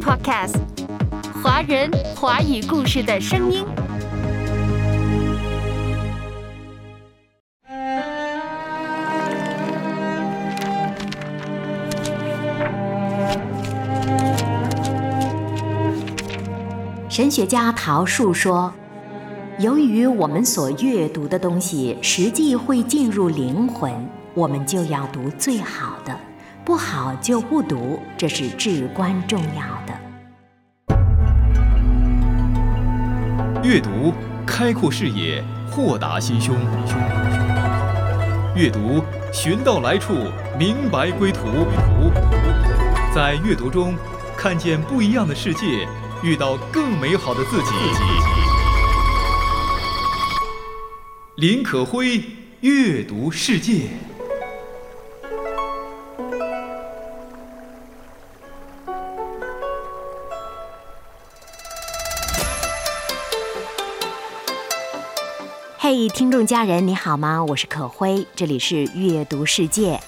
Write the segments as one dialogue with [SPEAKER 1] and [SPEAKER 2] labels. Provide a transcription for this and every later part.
[SPEAKER 1] Podcast，华人华语故事的声音。
[SPEAKER 2] 神学家陶树说：“由于我们所阅读的东西实际会进入灵魂，我们就要读最好的，不好就不读，这是至关重要的。
[SPEAKER 3] 阅读开阔视野，豁达心胸；阅读寻到来处，明白归途。在阅读中看见不一样的世界。”遇到更美好的自己。林可辉阅读世界。
[SPEAKER 2] 嘿，听众家人，你好吗？我是可辉，这里是阅读世界。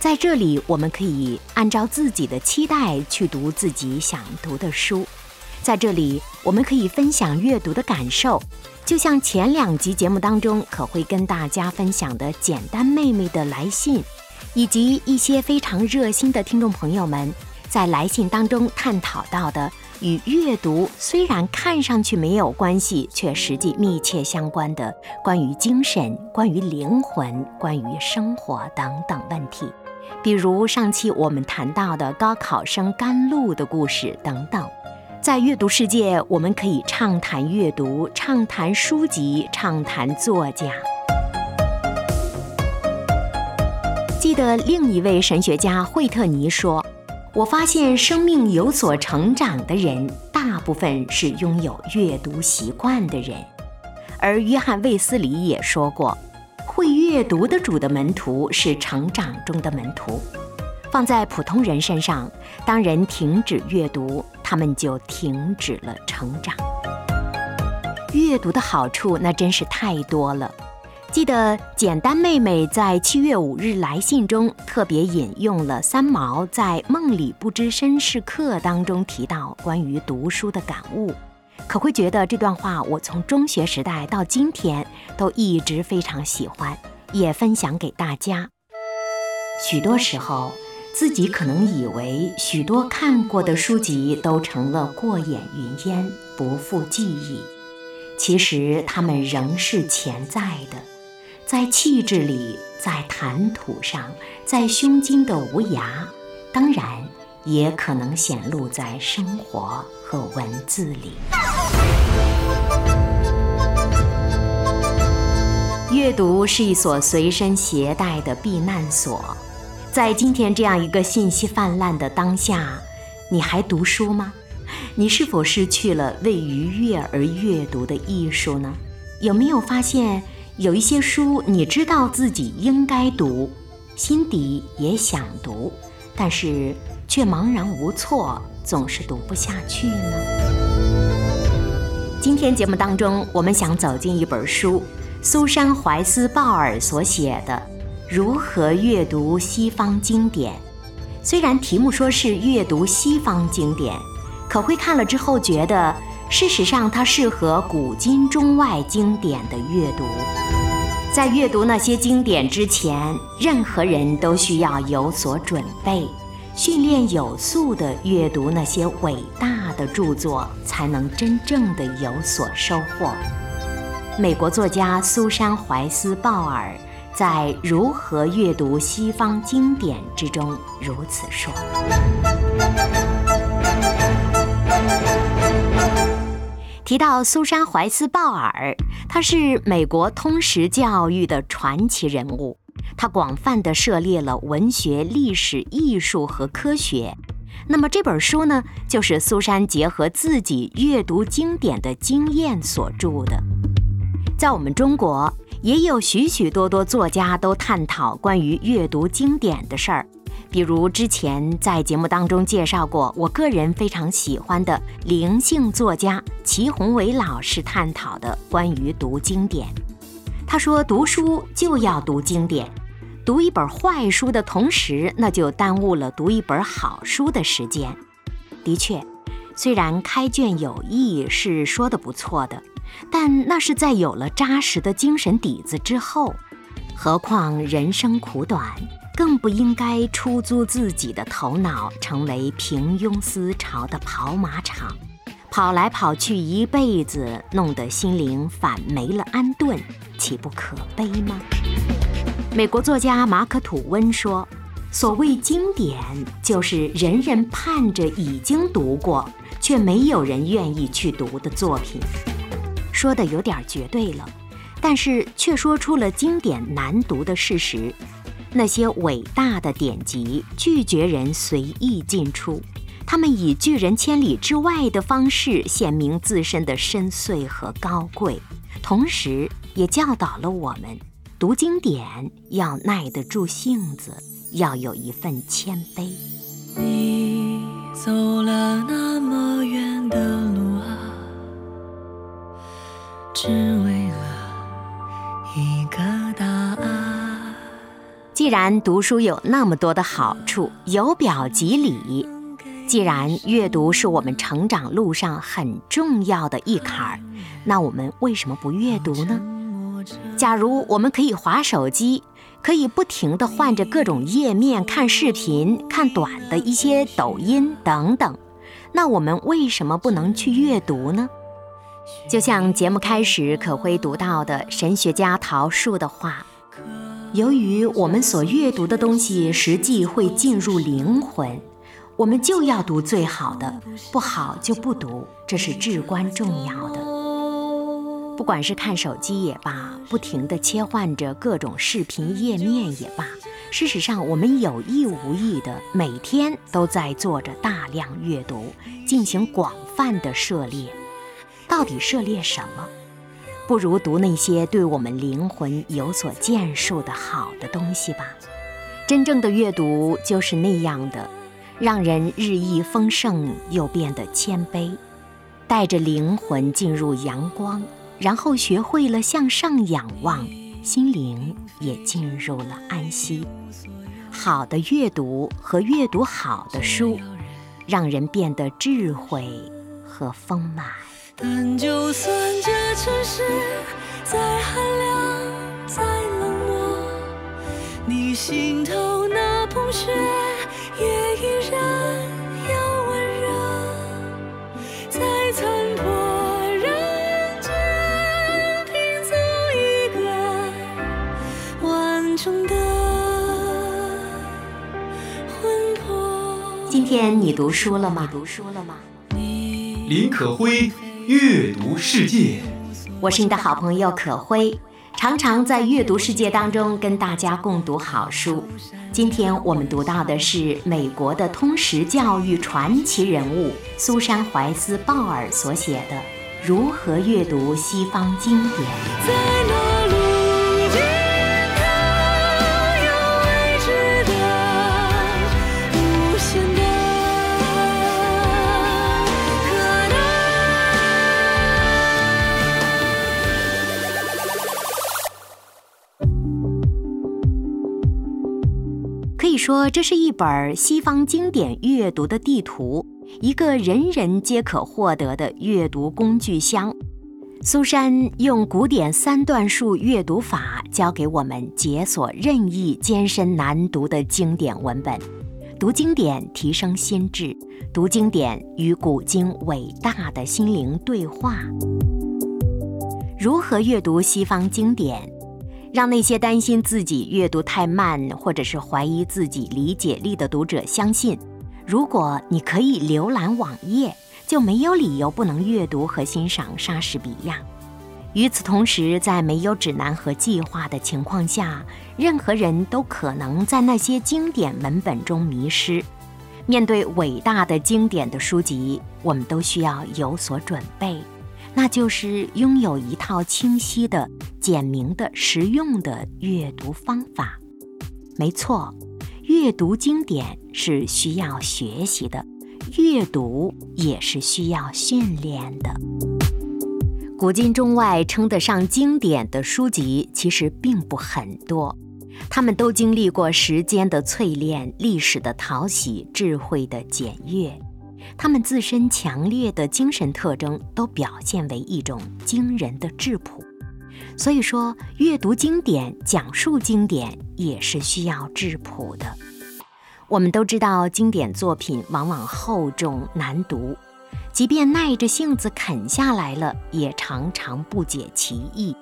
[SPEAKER 2] 在这里，我们可以按照自己的期待去读自己想读的书。在这里，我们可以分享阅读的感受，就像前两集节目当中可辉跟大家分享的简单妹妹的来信，以及一些非常热心的听众朋友们在来信当中探讨到的与阅读虽然看上去没有关系，却实际密切相关的关于精神、关于灵魂、关于生活等等问题，比如上期我们谈到的高考生甘露的故事等等。在阅读世界，我们可以畅谈阅读，畅谈书籍，畅谈作家。记得另一位神学家惠特尼说：“我发现生命有所成长的人，大部分是拥有阅读习惯的人。”而约翰卫斯理也说过：“会阅读的主的门徒是成长中的门徒。”放在普通人身上，当人停止阅读，他们就停止了成长。阅读的好处那真是太多了。记得简单妹妹在七月五日来信中特别引用了三毛在《梦里不知身是客》当中提到关于读书的感悟，可会觉得这段话我从中学时代到今天都一直非常喜欢，也分享给大家。许多时候。自己可能以为许多看过的书籍都成了过眼云烟，不复记忆。其实它们仍是潜在的，在气质里，在谈吐上，在胸襟的无涯，当然也可能显露在生活和文字里。阅读是一所随身携带的避难所。在今天这样一个信息泛滥的当下，你还读书吗？你是否失去了为愉悦而阅读的艺术呢？有没有发现有一些书你知道自己应该读，心底也想读，但是却茫然无措，总是读不下去呢？今天节目当中，我们想走进一本书，苏珊·怀斯·鲍尔所写的。如何阅读西方经典？虽然题目说是阅读西方经典，可会看了之后觉得，事实上它适合古今中外经典的阅读。在阅读那些经典之前，任何人都需要有所准备，训练有素地阅读那些伟大的著作，才能真正的有所收获。美国作家苏珊·怀斯·鲍尔。在如何阅读西方经典之中，如此说。提到苏珊·怀斯·鲍尔，她是美国通识教育的传奇人物。她广泛地涉猎了文学、历史、艺术和科学。那么这本书呢，就是苏珊结合自己阅读经典的经验所著的。在我们中国。也有许许多多作家都探讨关于阅读经典的事儿，比如之前在节目当中介绍过，我个人非常喜欢的灵性作家齐宏伟老师探讨的关于读经典。他说，读书就要读经典，读一本坏书的同时，那就耽误了读一本好书的时间。的确，虽然开卷有益是说的不错的，但那是在有了扎实的精神底子之后。何况人生苦短，更不应该出租自己的头脑，成为平庸思潮的跑马场，跑来跑去一辈子，弄得心灵反没了安顿，岂不可悲吗？美国作家马可·吐温说：“所谓经典，就是人人盼着已经读过，却没有人愿意去读的作品。”说的有点绝对了。但是却说出了经典难读的事实：那些伟大的典籍拒绝人随意进出，他们以拒人千里之外的方式显明自身的深邃和高贵，同时也教导了我们读经典要耐得住性子，要有一份谦卑。
[SPEAKER 4] 你走了那么远的路，只为了。一个答案。
[SPEAKER 2] 既然读书有那么多的好处，由表及里，既然阅读是我们成长路上很重要的一坎儿，那我们为什么不阅读呢？假如我们可以划手机，可以不停地换着各种页面看视频、看短的一些抖音等等，那我们为什么不能去阅读呢？就像节目开始可辉读到的神学家陶树的话：“由于我们所阅读的东西实际会进入灵魂，我们就要读最好的，不好就不读，这是至关重要的。不管是看手机也罢，不停地切换着各种视频页面也罢，事实上，我们有意无意的每天都在做着大量阅读，进行广泛的涉猎。”到底涉猎什么？不如读那些对我们灵魂有所建树的好的东西吧。真正的阅读就是那样的，让人日益丰盛又变得谦卑，带着灵魂进入阳光，然后学会了向上仰望，心灵也进入了安息。好的阅读和阅读好的书，让人变得智慧和丰满。
[SPEAKER 4] 但就算这城市再寒凉再冷漠，你心头那捧雪也依然要温热。在残破人间拼凑一个完整的魂魄。
[SPEAKER 2] 今天你读书了吗？
[SPEAKER 1] 读书了吗？
[SPEAKER 3] 林可辉。阅读世界，
[SPEAKER 2] 我是你的好朋友可辉，常常在阅读世界当中跟大家共读好书。今天我们读到的是美国的通识教育传奇人物苏珊·怀斯·鲍尔所写的《如何阅读西方经典》。说这是一本西方经典阅读的地图，一个人人皆可获得的阅读工具箱。苏珊用古典三段数阅读法教给我们解锁任意艰深难读的经典文本，读经典提升心智，读经典与古今伟大的心灵对话。如何阅读西方经典？让那些担心自己阅读太慢，或者是怀疑自己理解力的读者相信，如果你可以浏览网页，就没有理由不能阅读和欣赏莎士比亚。与此同时，在没有指南和计划的情况下，任何人都可能在那些经典文本中迷失。面对伟大的经典的书籍，我们都需要有所准备。那就是拥有一套清晰的、简明的、实用的阅读方法。没错，阅读经典是需要学习的，阅读也是需要训练的。古今中外称得上经典的书籍其实并不很多，他们都经历过时间的淬炼、历史的淘洗、智慧的检阅。他们自身强烈的精神特征都表现为一种惊人的质朴。所以说，阅读经典、讲述经典也是需要质朴的。我们都知道，经典作品往往厚重难读，即便耐着性子啃下来了，也常常不解其意。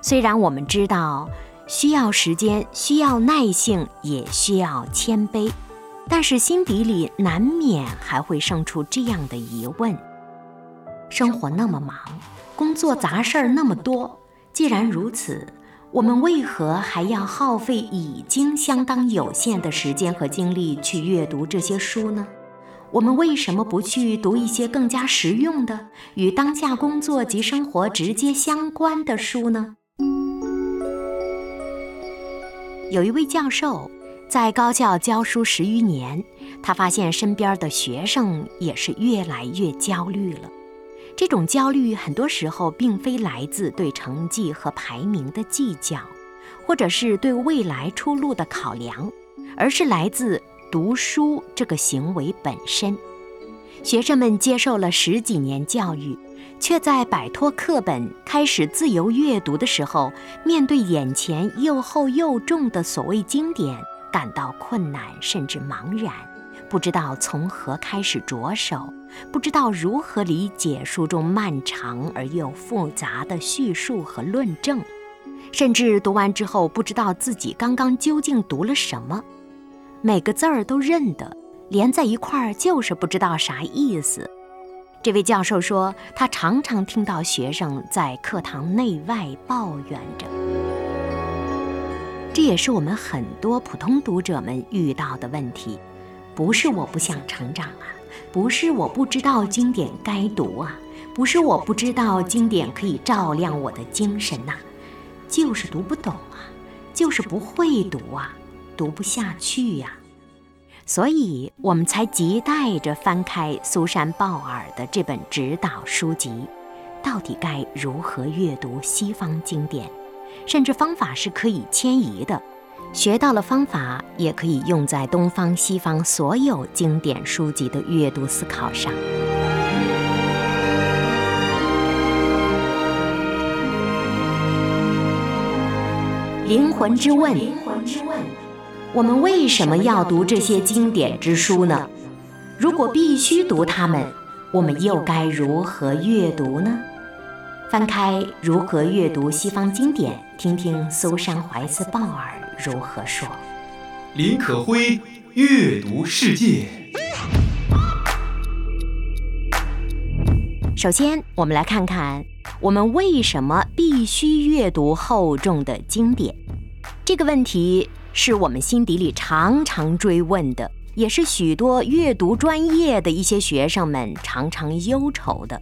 [SPEAKER 2] 虽然我们知道需要时间、需要耐性，也需要谦卑，但是心底里难免还会生出这样的疑问：生活那么忙，工作杂事儿那么多。既然如此，我们为何还要耗费已经相当有限的时间和精力去阅读这些书呢？我们为什么不去读一些更加实用的、与当下工作及生活直接相关的书呢？有一位教授在高校教书十余年，他发现身边的学生也是越来越焦虑了。这种焦虑很多时候并非来自对成绩和排名的计较，或者是对未来出路的考量，而是来自读书这个行为本身。学生们接受了十几年教育，却在摆脱课本、开始自由阅读的时候，面对眼前又厚又重的所谓经典，感到困难甚至茫然。不知道从何开始着手，不知道如何理解书中漫长而又复杂的叙述和论证，甚至读完之后不知道自己刚刚究竟读了什么，每个字儿都认得，连在一块儿就是不知道啥意思。这位教授说，他常常听到学生在课堂内外抱怨着，这也是我们很多普通读者们遇到的问题。不是我不想成长啊，不是我不知道经典该读啊，不是我不知道经典可以照亮我的精神呐，就是读不懂啊，就是不会读啊，读不下去呀，所以我们才急待着翻开苏珊·鲍尔的这本指导书籍，到底该如何阅读西方经典，甚至方法是可以迁移的。学到了方法，也可以用在东方、西方所有经典书籍的阅读思考上。灵魂之问：我们为什么要读这些经典之书呢？如果必须读它们，我们又该如何阅读呢？翻开《如何阅读西方经典》，听听苏珊·怀斯·鲍尔。如何说？
[SPEAKER 3] 林可辉阅读世界。
[SPEAKER 2] 首先，我们来看看我们为什么必须阅读厚重的经典。这个问题是我们心底里常常追问的，也是许多阅读专业的一些学生们常常忧愁的。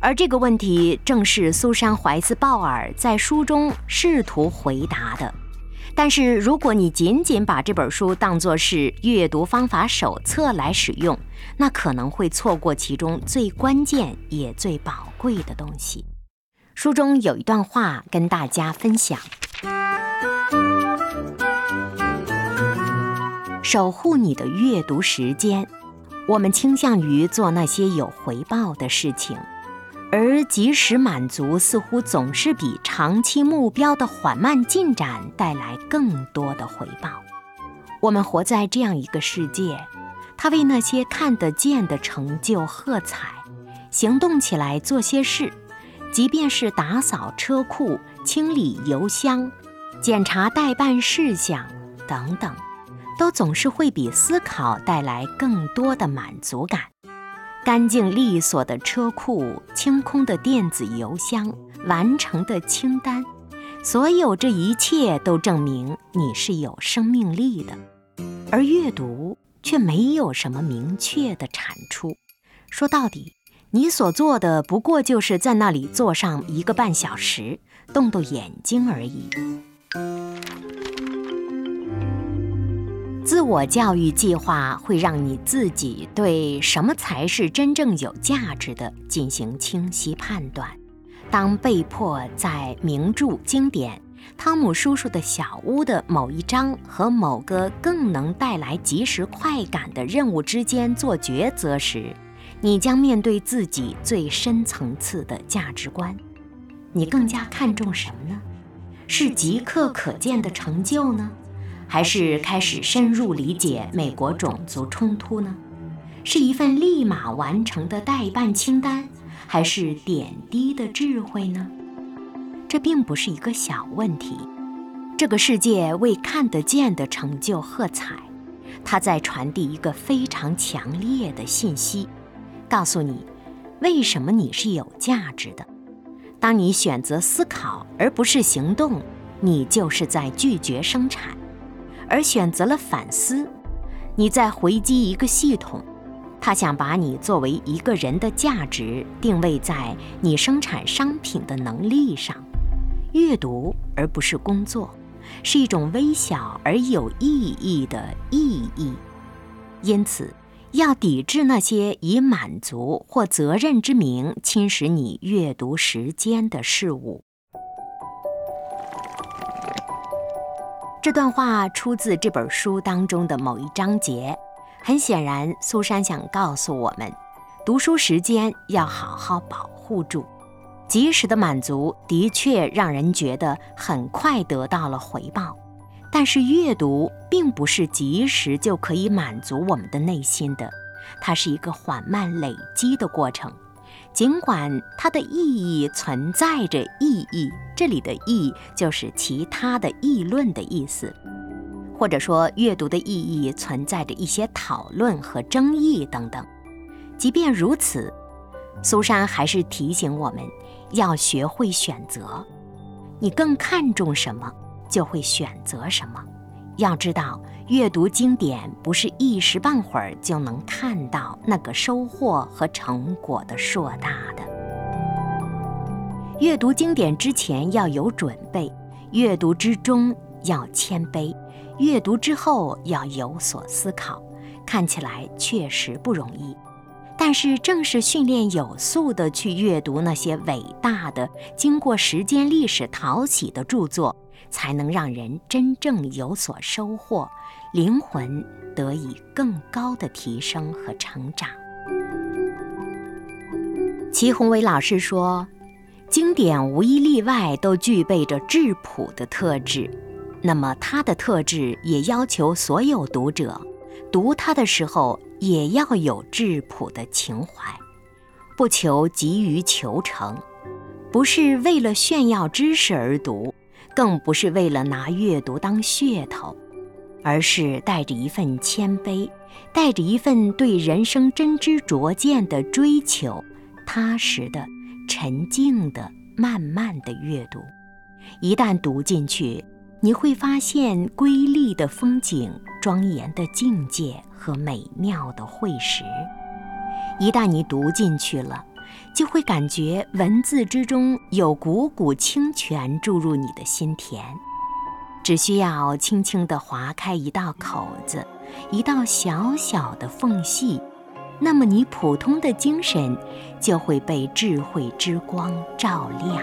[SPEAKER 2] 而这个问题正是苏珊·怀斯·鲍尔在书中试图回答的。但是，如果你仅仅把这本书当作是阅读方法手册来使用，那可能会错过其中最关键也最宝贵的东西。书中有一段话跟大家分享：守护你的阅读时间，我们倾向于做那些有回报的事情。而及时满足似乎总是比长期目标的缓慢进展带来更多的回报。我们活在这样一个世界，它为那些看得见的成就喝彩，行动起来做些事，即便是打扫车库、清理邮箱、检查待办事项等等，都总是会比思考带来更多的满足感。干净利索的车库，清空的电子邮箱，完成的清单，所有这一切都证明你是有生命力的。而阅读却没有什么明确的产出。说到底，你所做的不过就是在那里坐上一个半小时，动动眼睛而已。自我教育计划会让你自己对什么才是真正有价值的进行清晰判断。当被迫在名著、经典汤姆叔叔的小屋的某一章和某个更能带来即时快感的任务之间做抉择时，你将面对自己最深层次的价值观。你更加看重什么呢？是即刻可见的成就呢，还是开始深入理解美国种族冲突呢？是一份立马完成的代办清单，还是点滴的智慧呢？这并不是一个小问题。这个世界为看得见的成就喝彩，它在传递一个非常强烈的信息，告诉你为什么你是有价值的。当你选择思考而不是行动，你就是在拒绝生产；而选择了反思，你在回击一个系统，它想把你作为一个人的价值定位在你生产商品的能力上。阅读而不是工作，是一种微小而有意义的意义。因此，要抵制那些以满足或责任之名侵蚀你阅读时间的事物。这段话出自这本书当中的某一章节。很显然，苏珊想告诉我们，读书时间要好好保护住。及时的满足的确让人觉得很快得到了回报，但是阅读并不是及时就可以满足我们的内心的，它是一个缓慢累积的过程。尽管它的意义存在着意义，这里的“意”就是其他的议论的意思，或者说阅读的意义存在着一些讨论和争议等等。即便如此，苏珊还是提醒我们。要学会选择，你更看重什么，就会选择什么。要知道，阅读经典不是一时半会儿就能看到那个收获和成果的硕大的。阅读经典之前要有准备，阅读之中要谦卑，阅读之后要有所思考。看起来确实不容易。但是，正是训练有素的去阅读那些伟大的、经过时间历史淘洗的著作，才能让人真正有所收获，灵魂得以更高的提升和成长。齐宏伟老师说：“经典无一例外都具备着质朴的特质，那么它的特质也要求所有读者读它的时候。”也要有质朴的情怀，不求急于求成，不是为了炫耀知识而读，更不是为了拿阅读当噱头，而是带着一份谦卑，带着一份对人生真知灼见的追求，踏实的、沉静的、慢慢的阅读。一旦读进去，你会发现瑰丽的风景、庄严的境界。和美妙的会识，一旦你读进去了，就会感觉文字之中有股股清泉注入你的心田。只需要轻轻地划开一道口子，一道小小的缝隙，那么你普通的精神就会被智慧之光照亮，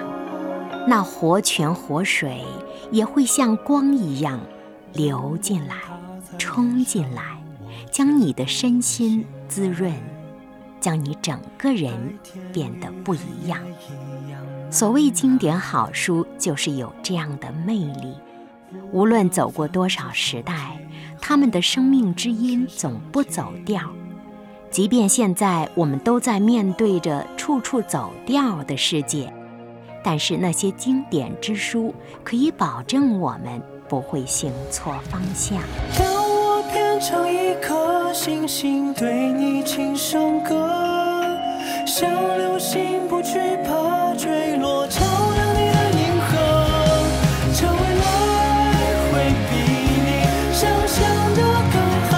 [SPEAKER 2] 那活泉活水也会像光一样流进来，冲进来。将你的身心滋润，将你整个人变得不一样。所谓经典好书，就是有这样的魅力。无论走过多少时代，他们的生命之音总不走调。即便现在我们都在面对着处处走调的世界，但是那些经典之书可以保证我们不会行错方向。变成一颗星星，对你轻声歌，像流星不惧怕坠落，照亮你的银河，成为来回比你想象的更好。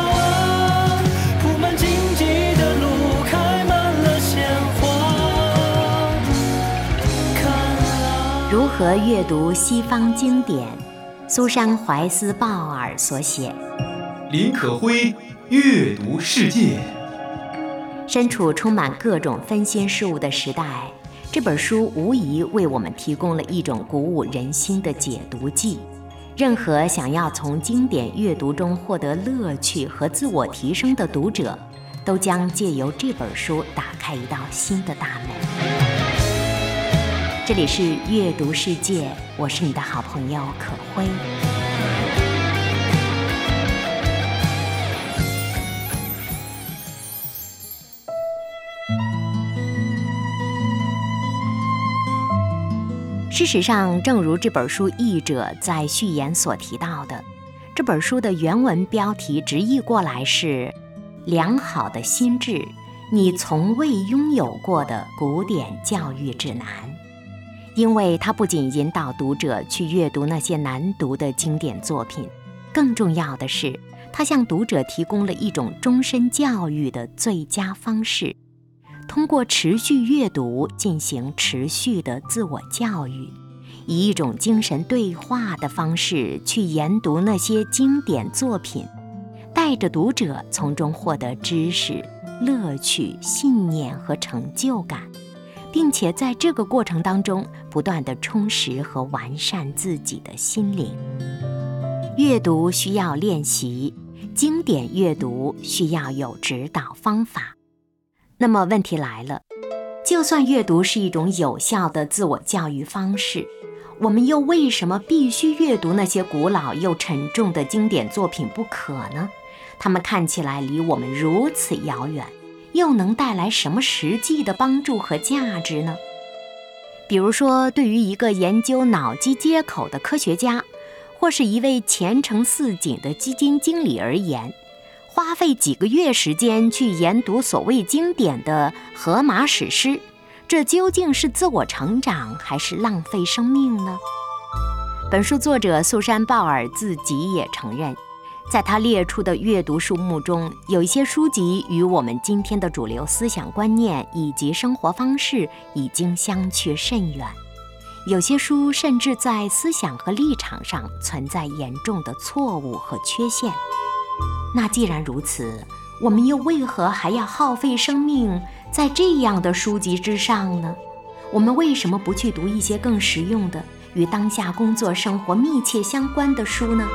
[SPEAKER 2] 铺满荆棘的路，开满了鲜花。看啊如何阅读西方经典？苏珊·怀斯·鲍尔所写。
[SPEAKER 3] 林可辉阅读世界。
[SPEAKER 2] 身处充满各种分心事物的时代，这本书无疑为我们提供了一种鼓舞人心的解读剂。任何想要从经典阅读中获得乐趣和自我提升的读者，都将借由这本书打开一道新的大门。这里是阅读世界，我是你的好朋友可辉。事实上，正如这本书译者在序言所提到的，这本书的原文标题直译过来是“良好的心智：你从未拥有过的古典教育指南”。因为它不仅引导读者去阅读那些难读的经典作品，更重要的是，它向读者提供了一种终身教育的最佳方式。通过持续阅读进行持续的自我教育，以一种精神对话的方式去研读那些经典作品，带着读者从中获得知识、乐趣、信念和成就感，并且在这个过程当中不断地充实和完善自己的心灵。阅读需要练习，经典阅读需要有指导方法。那么问题来了，就算阅读是一种有效的自我教育方式，我们又为什么必须阅读那些古老又沉重的经典作品不可呢？它们看起来离我们如此遥远，又能带来什么实际的帮助和价值呢？比如说，对于一个研究脑机接口的科学家，或是一位前程似锦的基金经理而言。花费几个月时间去研读所谓经典的荷马史诗，这究竟是自我成长还是浪费生命呢？本书作者苏珊·鲍尔自己也承认，在他列出的阅读书目中，有一些书籍与我们今天的主流思想观念以及生活方式已经相去甚远，有些书甚至在思想和立场上存在严重的错误和缺陷。那既然如此，我们又为何还要耗费生命在这样的书籍之上呢？我们为什么不去读一些更实用的、与当下工作生活密切相关的书呢？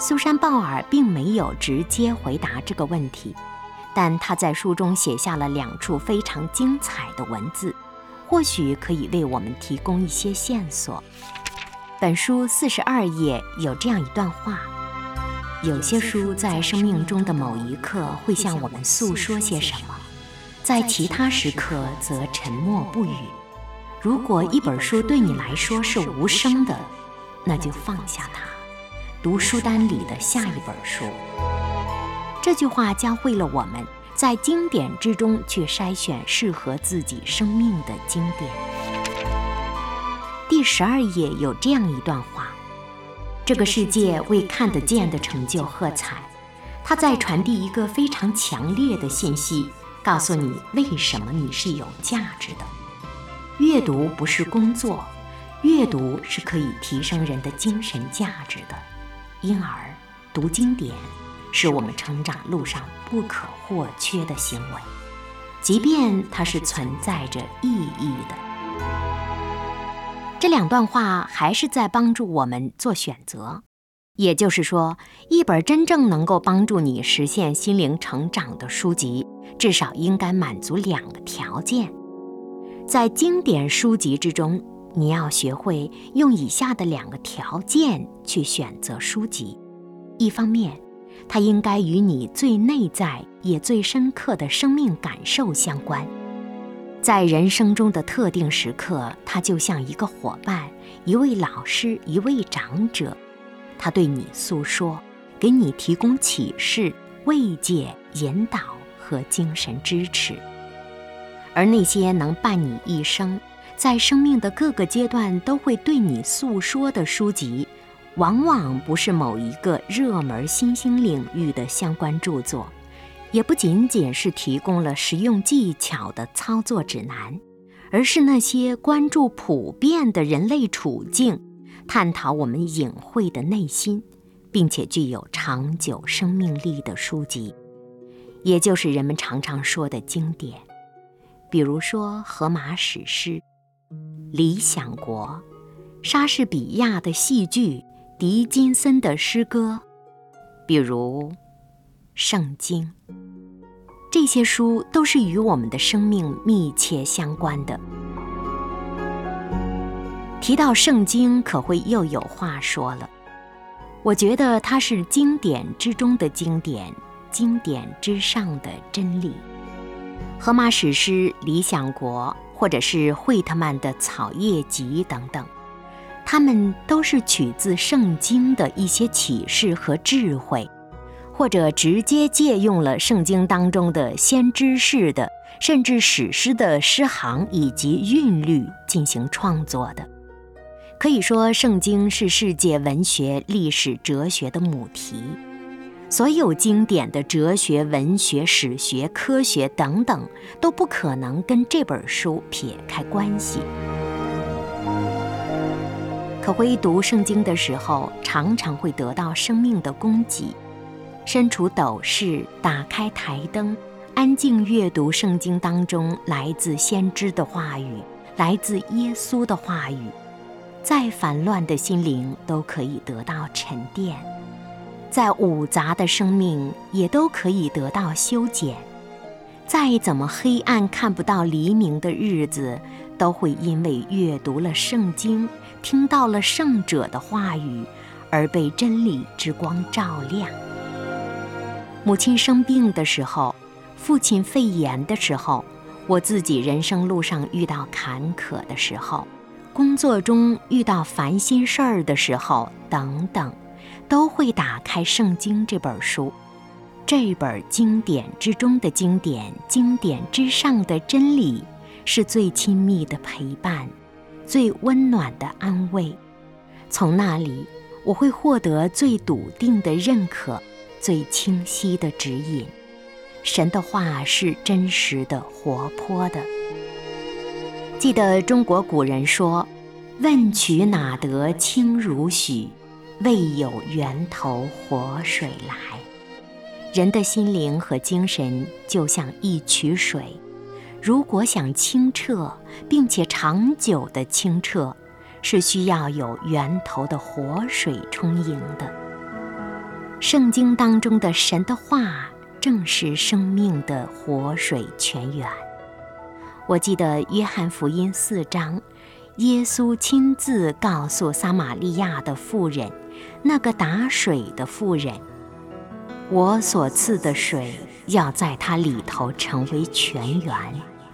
[SPEAKER 2] 苏珊·鲍尔并没有直接回答这个问题，但他在书中写下了两处非常精彩的文字，或许可以为我们提供一些线索。本书四十二页有这样一段话。有些书在生命中的某一刻会向我们诉说些什么，在其他时刻则沉默不语。如果一本书对你来说是无声的，那就放下它，读书单里的下一本书。这句话教会了我们在经典之中去筛选适合自己生命的经典。第十二页有这样一段话。这个世界为看得见的成就喝彩，它在传递一个非常强烈的信息，告诉你为什么你是有价值的。阅读不是工作，阅读是可以提升人的精神价值的。因而，读经典是我们成长路上不可或缺的行为，即便它是存在着意义的。这两段话还是在帮助我们做选择，也就是说，一本真正能够帮助你实现心灵成长的书籍，至少应该满足两个条件。在经典书籍之中，你要学会用以下的两个条件去选择书籍：一方面，它应该与你最内在也最深刻的生命感受相关。在人生中的特定时刻，他就像一个伙伴，一位老师，一位长者，他对你诉说，给你提供启示、慰藉、引导和精神支持。而那些能伴你一生，在生命的各个阶段都会对你诉说的书籍，往往不是某一个热门新兴领域的相关著作。也不仅仅是提供了实用技巧的操作指南，而是那些关注普遍的人类处境、探讨我们隐晦的内心，并且具有长久生命力的书籍，也就是人们常常说的经典。比如说荷马史诗《理想国》，莎士比亚的戏剧，狄金森的诗歌，比如《圣经》。这些书都是与我们的生命密切相关的。提到圣经，可会又有话说了。我觉得它是经典之中的经典，经典之上的真理。荷马史诗《理想国》，或者是惠特曼的《草叶集》等等，它们都是取自圣经的一些启示和智慧，或者直接借用了圣经当中的先知式的，甚至史诗的诗行以及韵律进行创作的。可以说，圣经是世界文学、历史、哲学的母题。所有经典的哲学、文学、史学、科学等等，都不可能跟这本书撇开关系。可辉读圣经的时候，常常会得到生命的供给。身处斗室，打开台灯，安静阅读圣经当中来自先知的话语，来自耶稣的话语。再烦乱的心灵都可以得到沉淀，再五杂的生命也都可以得到修剪。再怎么黑暗看不到黎明的日子，都会因为阅读了圣经，听到了圣者的话语，而被真理之光照亮。母亲生病的时候，父亲肺炎的时候，我自己人生路上遇到坎坷的时候。工作中遇到烦心事儿的时候，等等，都会打开《圣经》这本书，这本经典之中的经典，经典之上的真理，是最亲密的陪伴，最温暖的安慰。从那里，我会获得最笃定的认可，最清晰的指引。神的话是真实的、活泼的。记得中国古人说：“问渠哪得清如许？为有源头活水来。”人的心灵和精神就像一渠水，如果想清澈，并且长久的清澈，是需要有源头的活水充盈的。圣经当中的神的话，正是生命的活水泉源。我记得约翰福音四章，耶稣亲自告诉撒玛利亚的妇人，那个打水的妇人：“我所赐的水要在它里头成为泉源，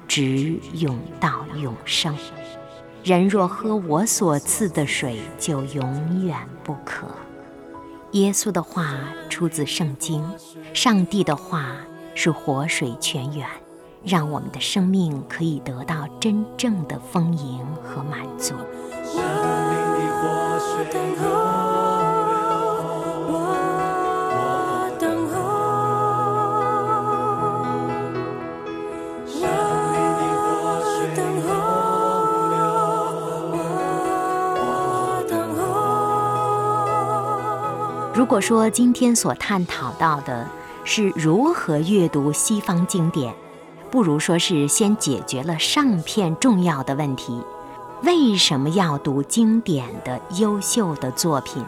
[SPEAKER 2] 直涌到永生。人若喝我所赐的水，就永远不渴。”耶稣的话出自圣经，上帝的话是活水泉源。让我们的生命可以得到真正的丰盈和满足。如果说今天所探讨到的是如何阅读西方经典，不如说是先解决了上片重要的问题：为什么要读经典的优秀的作品，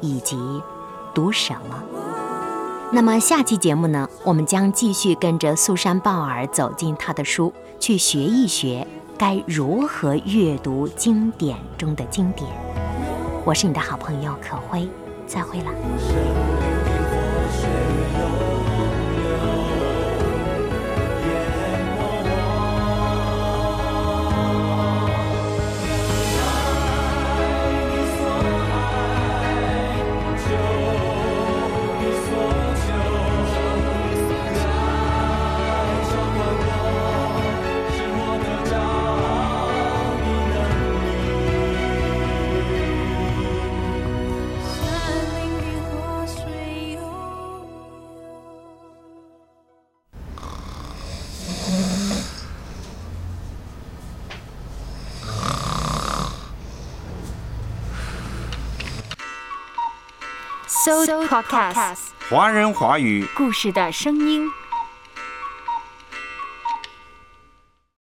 [SPEAKER 2] 以及读什么？那么下期节目呢？我们将继续跟着苏珊·鲍尔走进他的书，去学一学该如何阅读经典中的经典。我是你的好朋友可辉，再会了。
[SPEAKER 1] Podcast，
[SPEAKER 5] 华人华语
[SPEAKER 1] 故事的声音。